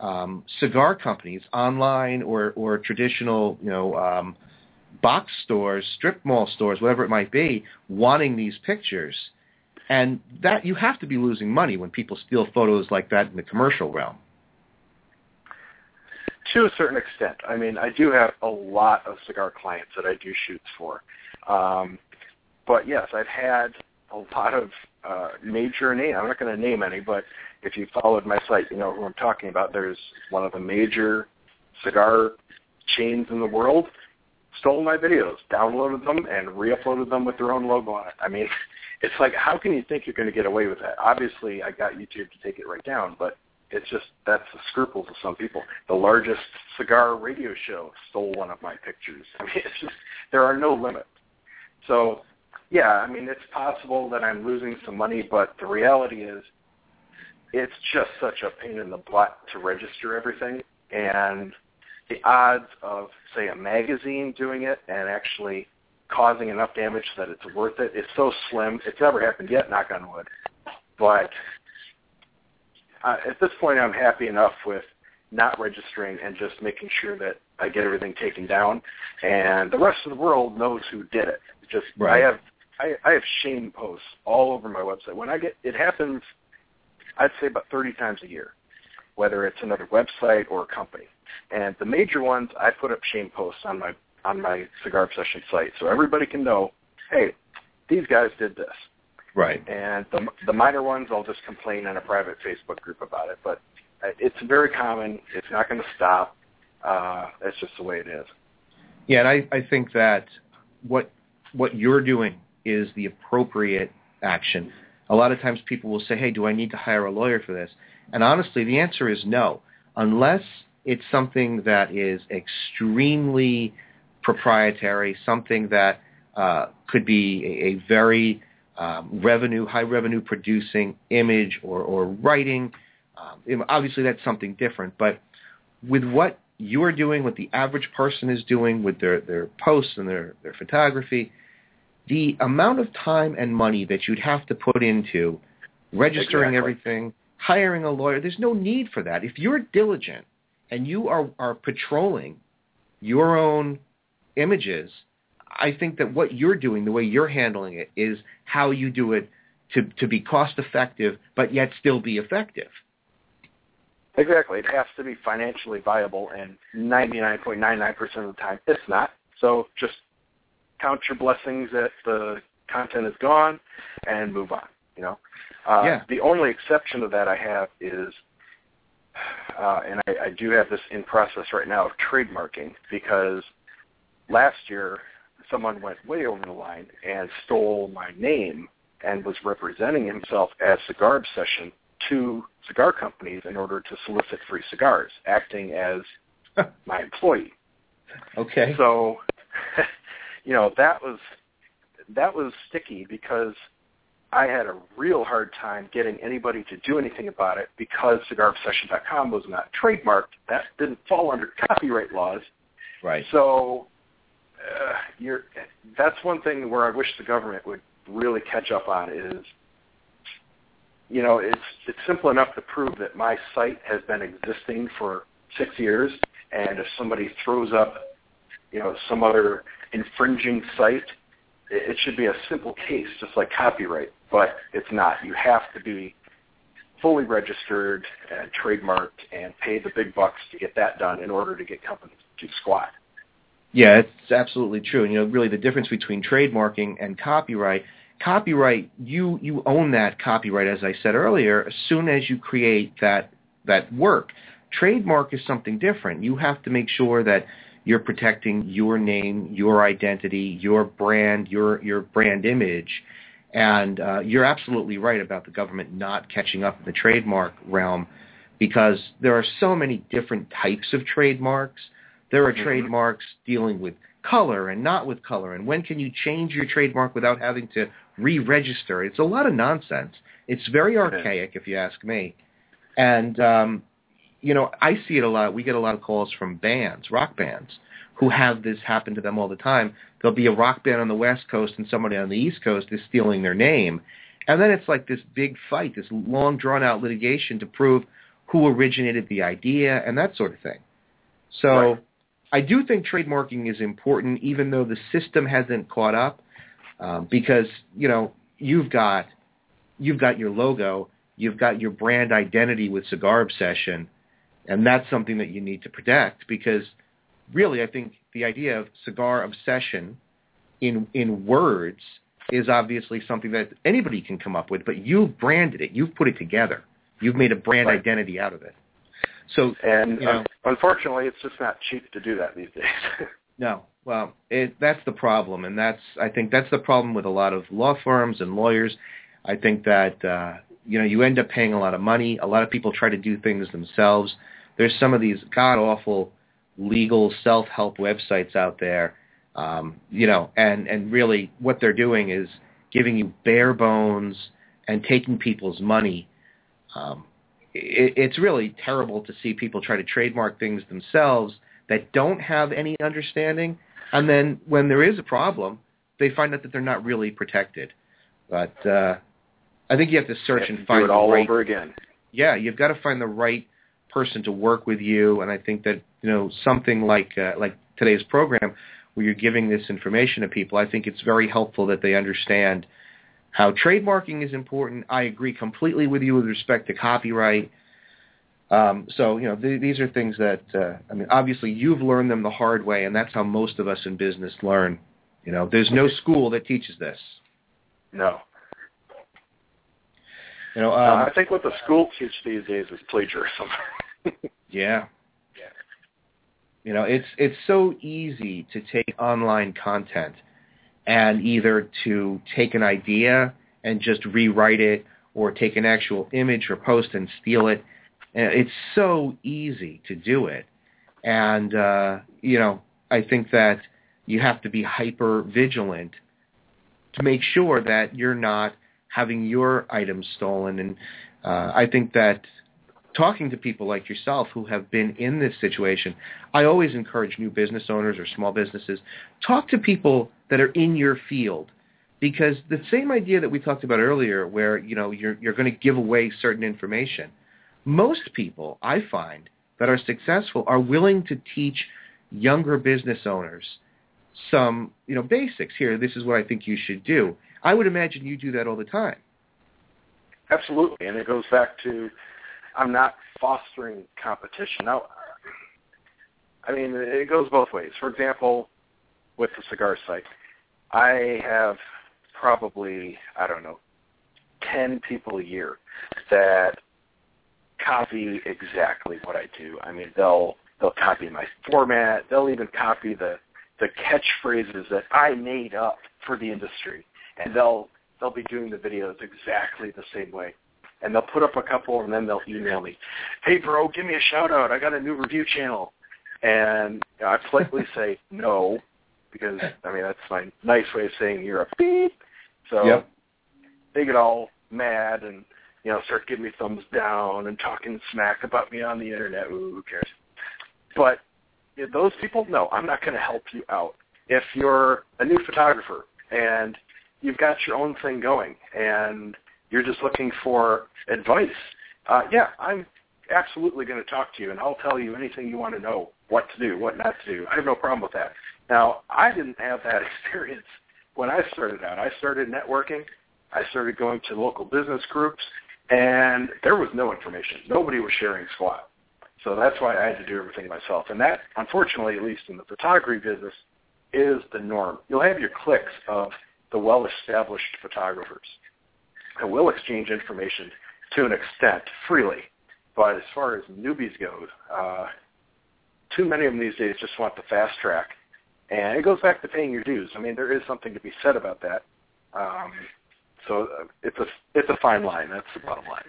um, cigar companies online or, or traditional, you know, um, box stores, strip mall stores, whatever it might be, wanting these pictures. And that you have to be losing money when people steal photos like that in the commercial realm. To a certain extent. I mean, I do have a lot of cigar clients that I do shoots for. Um, but yes, I've had a lot of uh, major name. I'm not going to name any, but if you followed my site, you know who I'm talking about. There's one of the major cigar chains in the world stole my videos, downloaded them, and re-uploaded them with their own logo on it. I mean, it's like, how can you think you're going to get away with that? Obviously, I got YouTube to take it right down, but it's just that's the scruples of some people. The largest cigar radio show stole one of my pictures. I mean, it's just there are no limits. So, yeah, I mean, it's possible that I'm losing some money, but the reality is, it's just such a pain in the butt to register everything, and the odds of, say, a magazine doing it and actually causing enough damage that it's worth it is so slim. It's never happened yet, knock on wood. But uh, at this point, I'm happy enough with not registering and just making sure that I get everything taken down, and the rest of the world knows who did it. Just Right. I have I, I have shame posts all over my website. When I get it happens, I'd say about 30 times a year, whether it's another website or a company. And the major ones, I put up shame posts on my on my Cigar Obsession site, so everybody can know, hey, these guys did this. Right. And the the minor ones, I'll just complain in a private Facebook group about it. But uh, it's very common. It's not going to stop. Uh, that's just the way it is. Yeah, and I, I think that what what you're doing is the appropriate action. A lot of times people will say, hey, do I need to hire a lawyer for this? And honestly, the answer is no. Unless it's something that is extremely proprietary, something that uh, could be a, a very um, revenue, high revenue producing image or, or writing. Um, obviously, that's something different. But with what you're doing, what the average person is doing with their, their posts and their, their photography, the amount of time and money that you'd have to put into registering Exactly. everything, hiring a lawyer, there's no need for that. If you're diligent and you are, are patrolling your own images, I think that what you're doing, the way you're handling it, is how you do it to, to be cost effective, but yet still be effective. Exactly. It has to be financially viable, and 99.99% of the time, it's not. So just count your blessings that the content is gone and move on. You know. Uh, Yeah. The only exception to that I have is, uh, and I, I do have this in process right now of trademarking because last year someone went way over the line and stole my name and was representing himself as Cigar Obsession to cigar companies in order to solicit free cigars, acting as my employee. Okay. So, you know, that was that was sticky because I had a real hard time getting anybody to do anything about it because cigarobsession.com was not trademarked. That didn't fall under copyright laws. right. So, uh, you're that's one thing where I wish the government would really catch up on is you know, it's it's simple enough to prove that my site has been existing for six years, and if somebody throws up, you know, some other infringing site, it, it should be a simple case, just like copyright. But it's not. You have to be fully registered and trademarked and pay the big bucks to get that done in order to get companies to squat. Yeah, it's absolutely true. And you know, really the difference between trademarking and copyright, copyright you you own that copyright as I said earlier as soon as you create that that work. Trademark is something different. You have to make sure that you're protecting your name, your identity, your brand, your your brand image. And uh, you're absolutely right about the government not catching up in the trademark realm because there are so many different types of trademarks. There are mm-hmm. trademarks dealing with color and not with color. And when can you change your trademark without having to re-register? It's a lot of nonsense. It's very archaic, if you ask me. And um, you know, I see it a lot. We get a lot of calls from bands, rock bands, who have this happen to them all the time. There'll be a rock band on the West Coast and somebody on the East Coast is stealing their name. And then it's like this big fight, this long drawn out litigation to prove who originated the idea and that sort of thing. So right. I do think trademarking is important even though the system hasn't caught up um, because, you know, you've got you've got your logo, you've got your brand identity with Cigar Obsession, and that's something that you need to protect because really I think the idea of cigar obsession in in words is obviously something that anybody can come up with, but you've branded it, you've put it together, you've made a brand right. identity out of it. So and you know, unfortunately, it's just not cheap to do that these days. no, well, it, that's the problem, and that's I think that's the problem with a lot of law firms and lawyers. I think that uh, you know you end up paying a lot of money. A lot of people try to do things themselves there's some of these god awful legal self help websites out there, um, you know, and and really what they're doing is giving you bare bones and taking people's money. Um, it, it's really terrible to see people try to trademark things themselves that don't have any understanding, and then when there is a problem, they find out that they're not really protected. But uh, I think you have to search and find do it all right, over again. Yeah, you've got to find the right person to work with you. And I think that you know something like uh, like today's program, where you're giving this information to people, I think it's very helpful that they understand how trademarking is important. I agree completely with you with respect to copyright. Um, so you know th- these are things that uh, I mean obviously you've learned them the hard way, and that's how most of us in business learn. You know, there's no school that teaches this. No. You know, um, I think what the school teaches these days is plagiarism. Yeah. You know, it's it's so easy to take online content and either to take an idea and just rewrite it or take an actual image or post and steal it. And it's so easy to do it. And uh, you know, I think that you have to be hyper vigilant to make sure that you're not having your items stolen. And uh, I think that talking to people like yourself who have been in this situation, I always encourage new business owners or small businesses, talk to people that are in your field. Because the same idea that we talked about earlier where, you know, you're, you're going to give away certain information, most people, I find, that are successful are willing to teach younger business owners some, you know, basics. Here, this is what I think you should do. I would imagine you do that all the time. Absolutely, and it goes back to I'm not fostering competition. Now, I mean, it goes both ways. For example, with the cigar site, I have probably I don't know ten people a year that copy exactly what I do. I mean, they'll they'll copy my format. They'll even copy the the catchphrases that I made up for the industry and they'll they'll be doing the videos exactly the same way. And they'll put up a couple and then they'll email me, "Hey, bro, give me a shout out. I got a new review channel." And I politely say no, because I mean that's my nice way of saying you're a beep. So yep. they get all mad and you know start giving me thumbs down and talking smack about me on the internet. Ooh, who cares? But those people, no, I'm not going to help you out. If you're a new photographer and you've got your own thing going and you're just looking for advice, uh, yeah, I'm absolutely going to talk to you and I'll tell you anything you want to know, what to do, what not to do. I have no problem with that. Now, I didn't have that experience when I started out. I started networking. I started going to local business groups, And there was no information. Nobody was sharing squat. So that's why I had to do everything myself. And that, unfortunately, at least in the photography business, is the norm. You'll have your cliques of the well-established photographers. And will exchange information to an extent freely. But as far as newbies go, uh, too many of them these days just want the fast track. And it goes back to paying your dues. I mean, there is something to be said about that. Um, so uh, it's a it's a fine line. That's the bottom line.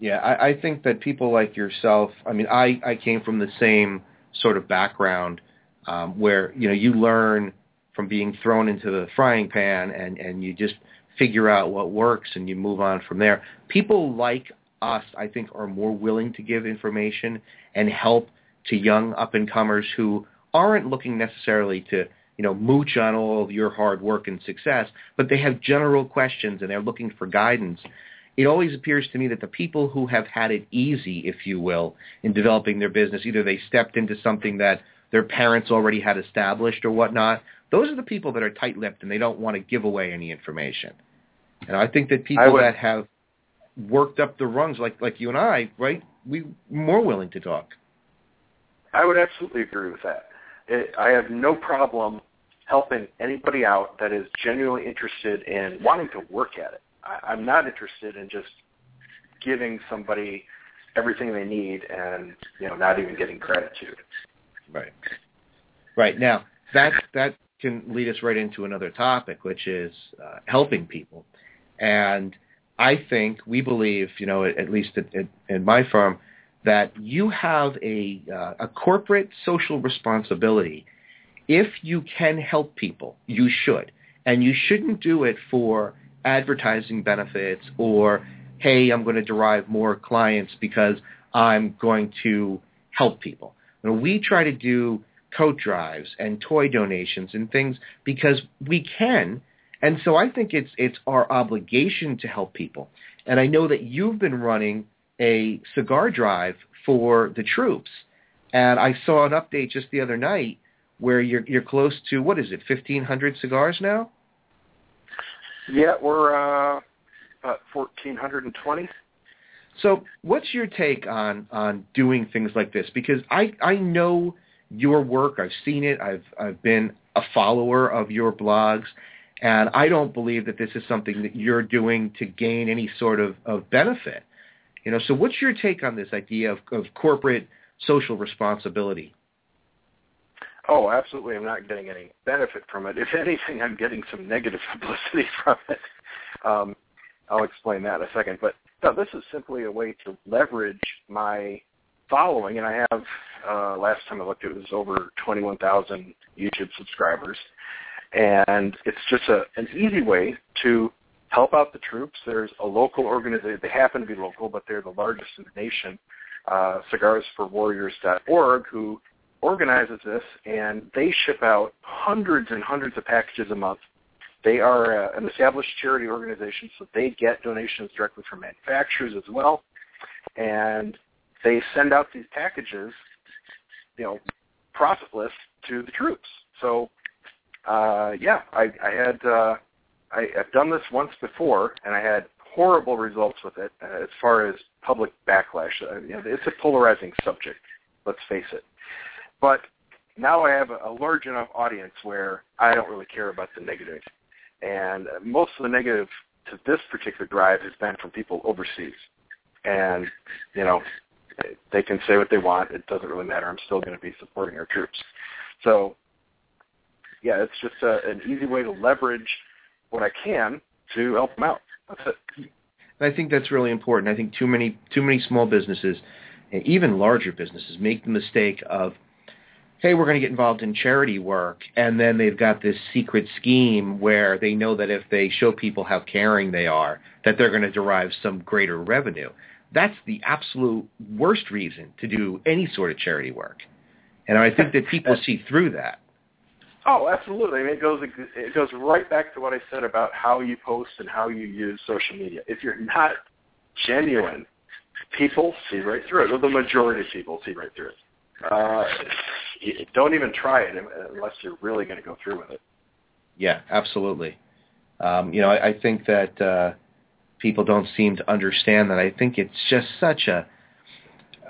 Yeah, I, I think that people like yourself. I mean, I I came from the same sort of background um, where you know you learn from being thrown into the frying pan and and you just figure out what works and you move on from there. People like us, I think, are more willing to give information and help to young up and comers who aren't looking necessarily to you know, mooch on all of your hard work and success, but they have general questions and they're looking for guidance. It always appears to me that the people who have had it easy, if you will, in developing their business, either they stepped into something that their parents already had established or whatnot, those are the people that are tight-lipped and they don't want to give away any information. And I think that people would, that have worked up the rungs, like like you and I, right, we more willing to talk. I would absolutely agree with that. It, I have no problem helping anybody out that is genuinely interested in wanting to work at it. I, I'm not interested in just giving somebody everything they need and you know not even getting gratitude. Right. Right now that that can lead us right into another topic, which is uh, helping people. And I think we believe, you know, at, at least in my firm, that you have a, uh, a corporate social responsibility. If you can help people, you should. And you shouldn't do it for advertising benefits or, hey, I'm going to derive more clients because I'm going to help people. You know, we try to do coat drives and toy donations and things because we can. And so I think it's it's our obligation to help people. And I know that you've been running a cigar drive for the troops. And I saw an update just the other night where you're you're close to what is it, fifteen hundred cigars now? Yeah, we're uh, about fourteen hundred and twenty. So, what's your take on on doing things like this? Because I I know your work. I've seen it. I've I've been a follower of your blogs, and I don't believe that this is something that you're doing to gain any sort of, of benefit. You know, so what's your take on this idea of, of corporate social responsibility? Oh, absolutely. I'm not getting any benefit from it. If anything, I'm getting some negative publicity from it. Um, I'll explain that in a second. But no, this is simply a way to leverage my following, and I have, uh, last time I looked, it was over 21,000 YouTube subscribers. And it's just a, an easy way to help out the troops. There's a local organization. They happen to be local, but they're the largest in the nation, uh, cigarsforwarriors.org, who organizes this, and they ship out hundreds and hundreds of packages a month. They are uh, an established charity organization, so they get donations directly from manufacturers as well. And they send out these packages, you know, profitless to the troops. So, uh, yeah, I, I had uh, I, I've done this once before, and I had horrible results with it as far as public backlash. Uh, it's a polarizing subject, let's face it. But now I have a, a large enough audience where I don't really care about the negative. And most of the negative to this particular drive has been from people overseas. And, you know, they can say what they want. It doesn't really matter. I'm still going to be supporting our troops. So, yeah, it's just a, an easy way to leverage what I can to help them out. That's it. I think that's really important. I think too many too many small businesses, and even larger businesses, make the mistake of, hey, we're going to get involved in charity work, and then they've got this secret scheme where they know that if they show people how caring they are, that they're going to derive some greater revenue. That's the absolute worst reason to do any sort of charity work. And I think that people see through that. Oh, absolutely. I mean, it goes it goes right back to what I said about how you post and how you use social media. If you're not genuine, people see right through it. Or the majority of people see right through it. Uh, don't even try it unless you're really going to go through with it. Yeah, absolutely. Um, you know, I, I think that uh, people don't seem to understand that. I think it's just such a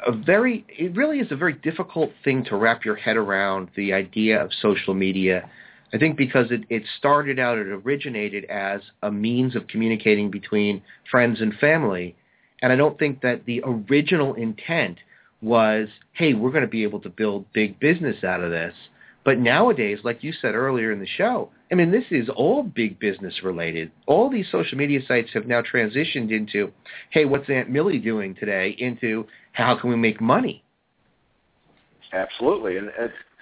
a very it really is a very difficult thing to wrap your head around the idea of social media. I think because it, it started out, it originated as a means of communicating between friends and family. And I don't think that the original intent was, hey, we're going to be able to build big business out of this. But nowadays, like you said earlier in the show, I mean, this is all big business related. All these social media sites have now transitioned into, hey, what's Aunt Millie doing today? Into how can we make money? Absolutely, and,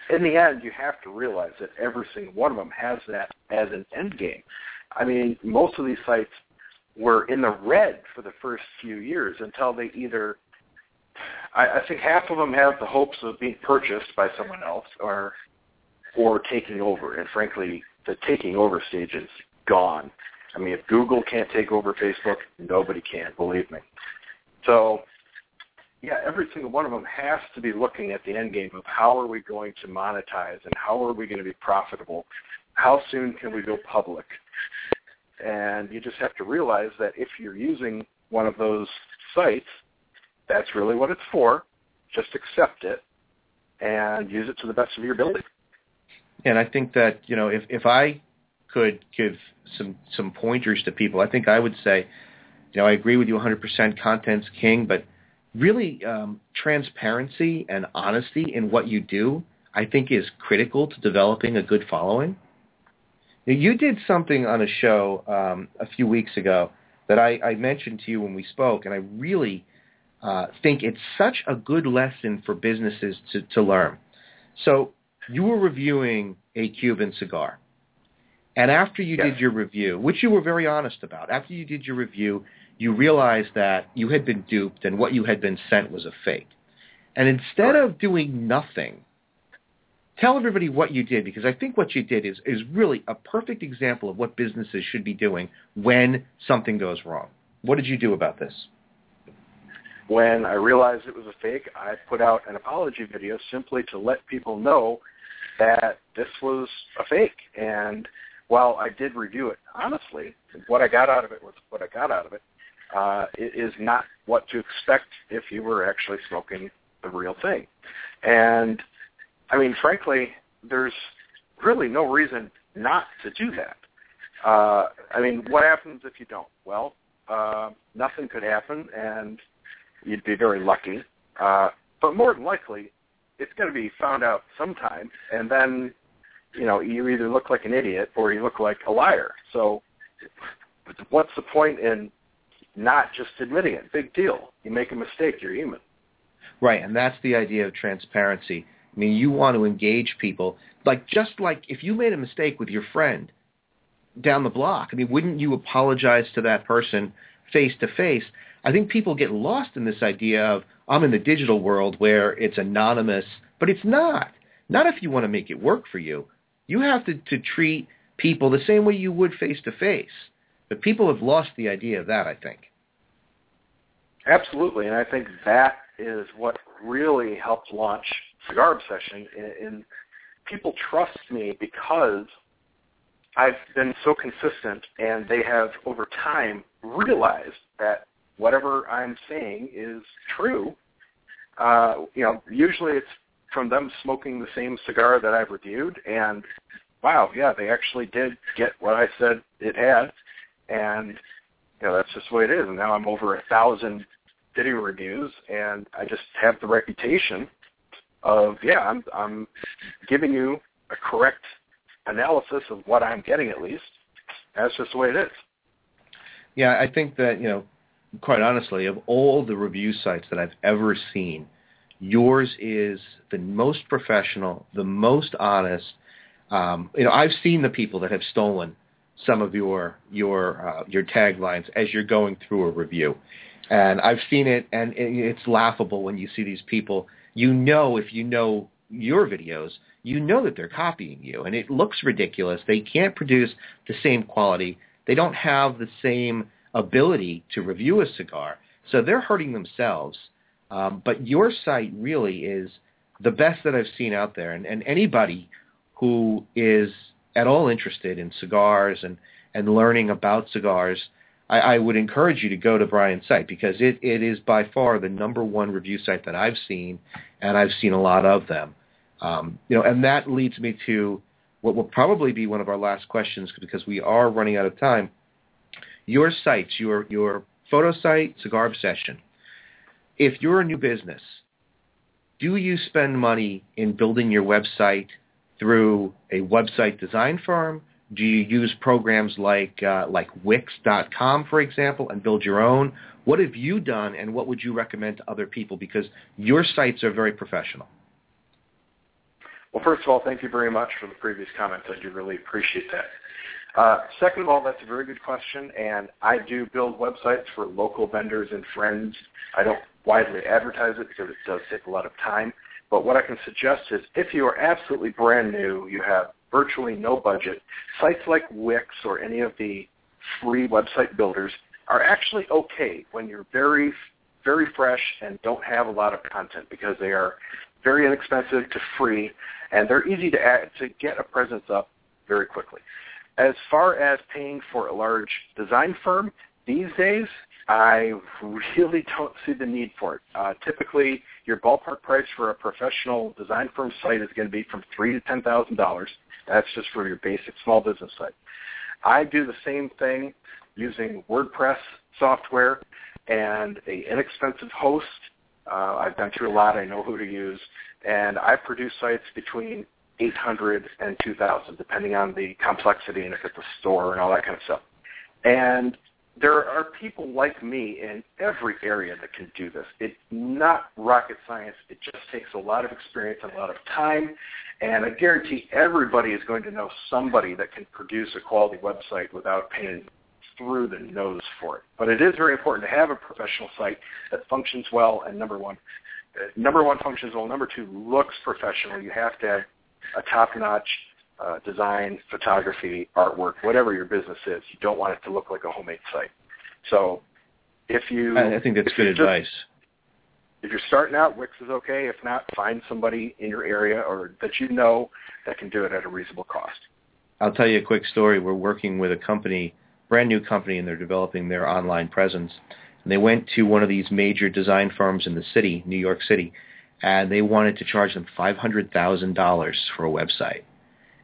in the end, you have to realize that every single one of them has that as an end game. I mean, most of these sites were in the red for the first few years until they either I, I think half of them have the hopes of being purchased by someone else or or taking over. And frankly, the taking over stage is gone. I mean, if Google can't take over Facebook, nobody can, believe me. So, yeah, every single one of them has to be looking at the end game of how are we going to monetize and how are we going to be profitable? How soon can we go public? And you just have to realize that if you're using one of those sites, that's really what it's for. Just accept it and use it to the best of your ability. And I think that you know, if if I could give some some pointers to people, I think I would say, you know, I agree with you 100%. Content's king, but really, um, transparency and honesty in what you do, I think, is critical to developing a good following. Now, you did something on a show um, a few weeks ago that I, I mentioned to you when we spoke, and I really uh, think it's such a good lesson for businesses to, to learn. So you were reviewing a Cuban cigar. And after you yes. did your review, which you were very honest about, after you did your review, you realized that you had been duped and what you had been sent was a fake. And instead of doing nothing, tell everybody what you did because I think what you did is, is really a perfect example of what businesses should be doing when something goes wrong. What did you do about this? When I realized it was a fake, I put out an apology video simply to let people know that this was a fake. And while I did review it honestly, what I got out of it was what I got out of it. Uh, it is not what to expect if you were actually smoking the real thing. And I mean, frankly, there's really no reason not to do that. Uh, I mean, what happens if you don't? Well, uh, nothing could happen, and you'd be very lucky. Uh, but more than likely, it's going to be found out sometime, and then you know you either look like an idiot or you look like a liar. So what's the point in not just admitting it? Big deal. You make a mistake, you're human. Right, and that's the idea of transparency. I mean, you want to engage people, like just like if you made a mistake with your friend down the block. I mean, wouldn't you apologize to that person face to face? I think people get lost in this idea of I'm in the digital world where it's anonymous, but it's not. Not if you want to make it work for you. You have to, to treat people the same way you would face to face. But people have lost the idea of that, I think. Absolutely, and I think that is what really helped launch Cigar Obsession. And people trust me because I've been so consistent, and they have over time realized that whatever I'm saying is true. Uh, you know, usually it's from them smoking the same cigar that I've reviewed, and wow, yeah, they actually did get what I said it had, and you know that's just the way it is. And now I'm over a thousand video reviews, and I just have the reputation of yeah, I'm I'm giving you a correct analysis of what I'm getting at least. That's just the way it is. Yeah, I think that you know quite honestly, of all the review sites that I've ever seen, yours is the most professional, the most honest. Um, you know, I've seen the people that have stolen some of your your uh, your taglines as you're going through a review, and I've seen it, and it's laughable when you see these people. You know, if you know your videos, you know that they're copying you, and it looks ridiculous. They can't produce the same quality. They don't have the same ability to review a cigar. So they're hurting themselves. Um, but your site really is the best that I've seen out there. And, and anybody who is at all interested in cigars and, and learning about cigars, I, I would encourage you to go to Brian's site because it, it is by far the number one review site that I've seen, and I've seen a lot of them. Um, you know, and that leads me to what will probably be one of our last questions because we are running out of time. Your sites, your your photo site, Cigar Obsession. If you're a new business, do you spend money in building your website through a website design firm? Do you use programs like uh, like Wix.com, for example, and build your own? What have you done, and what would you recommend to other people? Because your sites are very professional. Well, first of all, thank you very much for the previous comments. I do really appreciate that. Uh, second of all, that's a very good question, and I do build websites for local vendors and friends. I don't widely advertise it because it does take a lot of time. But what I can suggest is if you are absolutely brand new, you have virtually no budget, sites like Wix or any of the free website builders are actually okay when you're very, very fresh and don't have a lot of content because they are very inexpensive to free, and they're easy to add, to get a presence up very quickly. As far as paying for a large design firm, these days I really don't see the need for it. Uh, typically, your ballpark price for a professional design firm site is going to be from three to ten thousand dollars. That's just for your basic small business site. I do the same thing using WordPress software and a inexpensive host uh, I've been through a lot. I know who to use, and I produce sites between 800 and 2,000, depending on the complexity and if it's a store and all that kind of stuff. And there are people like me in every area that can do this. It's not rocket science. It just takes a lot of experience and a lot of time. And I guarantee everybody is going to know somebody that can produce a quality website without paying through the nose for it. But it is very important to have a professional site that functions well. And number one, uh, number one functions well. Number two, looks professional. You have to have a top-notch uh, design, photography, artwork, whatever your business is. You don't want it to look like a homemade site. So if you, I think that's good advice. Just, if you're starting out, Wix is okay. If not, find somebody in your area or that you know that can do it at a reasonable cost. I'll tell you a quick story. We're working with a company brand new company and they're developing their online presence. And they went to one of these major design firms in the city, New York City, and they wanted to charge them $500,000 for a website.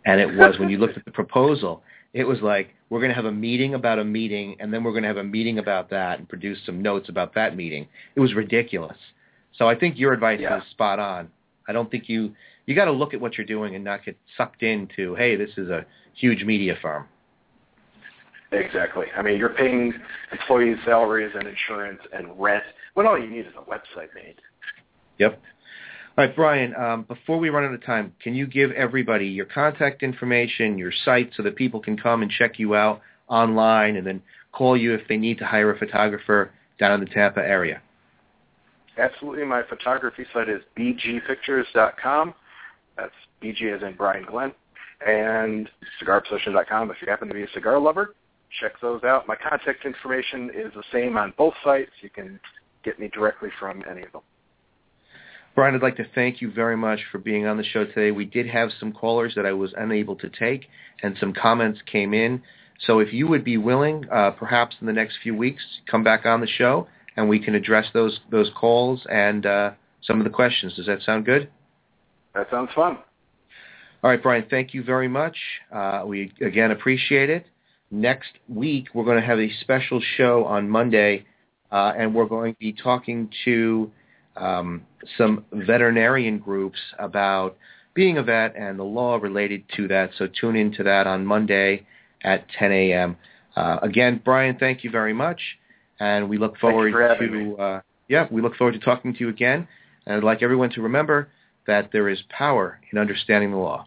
And it was, when you looked at the proposal, it was like, we're going to have a meeting about a meeting, and then we're going to have a meeting about that and produce some notes about that meeting. It was ridiculous. So I think your advice yeah. is spot on. I don't think you, you got to look at what you're doing and not get sucked into, hey, this is a huge media firm. Exactly. I mean, you're paying employees' salaries and insurance and rent when all you need is a website made. Yep. All right, Brian, um, before we run out of time, can you give everybody your contact information, your site, so that people can come and check you out online and then call you if they need to hire a photographer down in the Tampa area? Absolutely. My photography site is bgpictures.com. That's BG as in Brian Glenn. And cigarobsession.com if you happen to be a cigar lover check those out. My contact information is the same on both sites. You can get me directly from any of them. Brian, I'd like to thank you very much for being on the show today. We did have some callers that I was unable to take, and some comments came in. So if you would be willing, uh, perhaps in the next few weeks, come back on the show, and we can address those those calls and uh, some of the questions. Does that sound good? That sounds fun. All right, Brian, thank you very much. Uh, we, again, appreciate it next week we're going to have a special show on Monday, uh, and we're going to be talking to um, some veterinarian groups about being a vet and the law related to that. So tune into that on Monday at 10 a.m. Uh, again, Brian, thank you very much, and we look forward to uh, yeah, we look forward to talking to you again. And I'd like everyone to remember that there is power in understanding the law.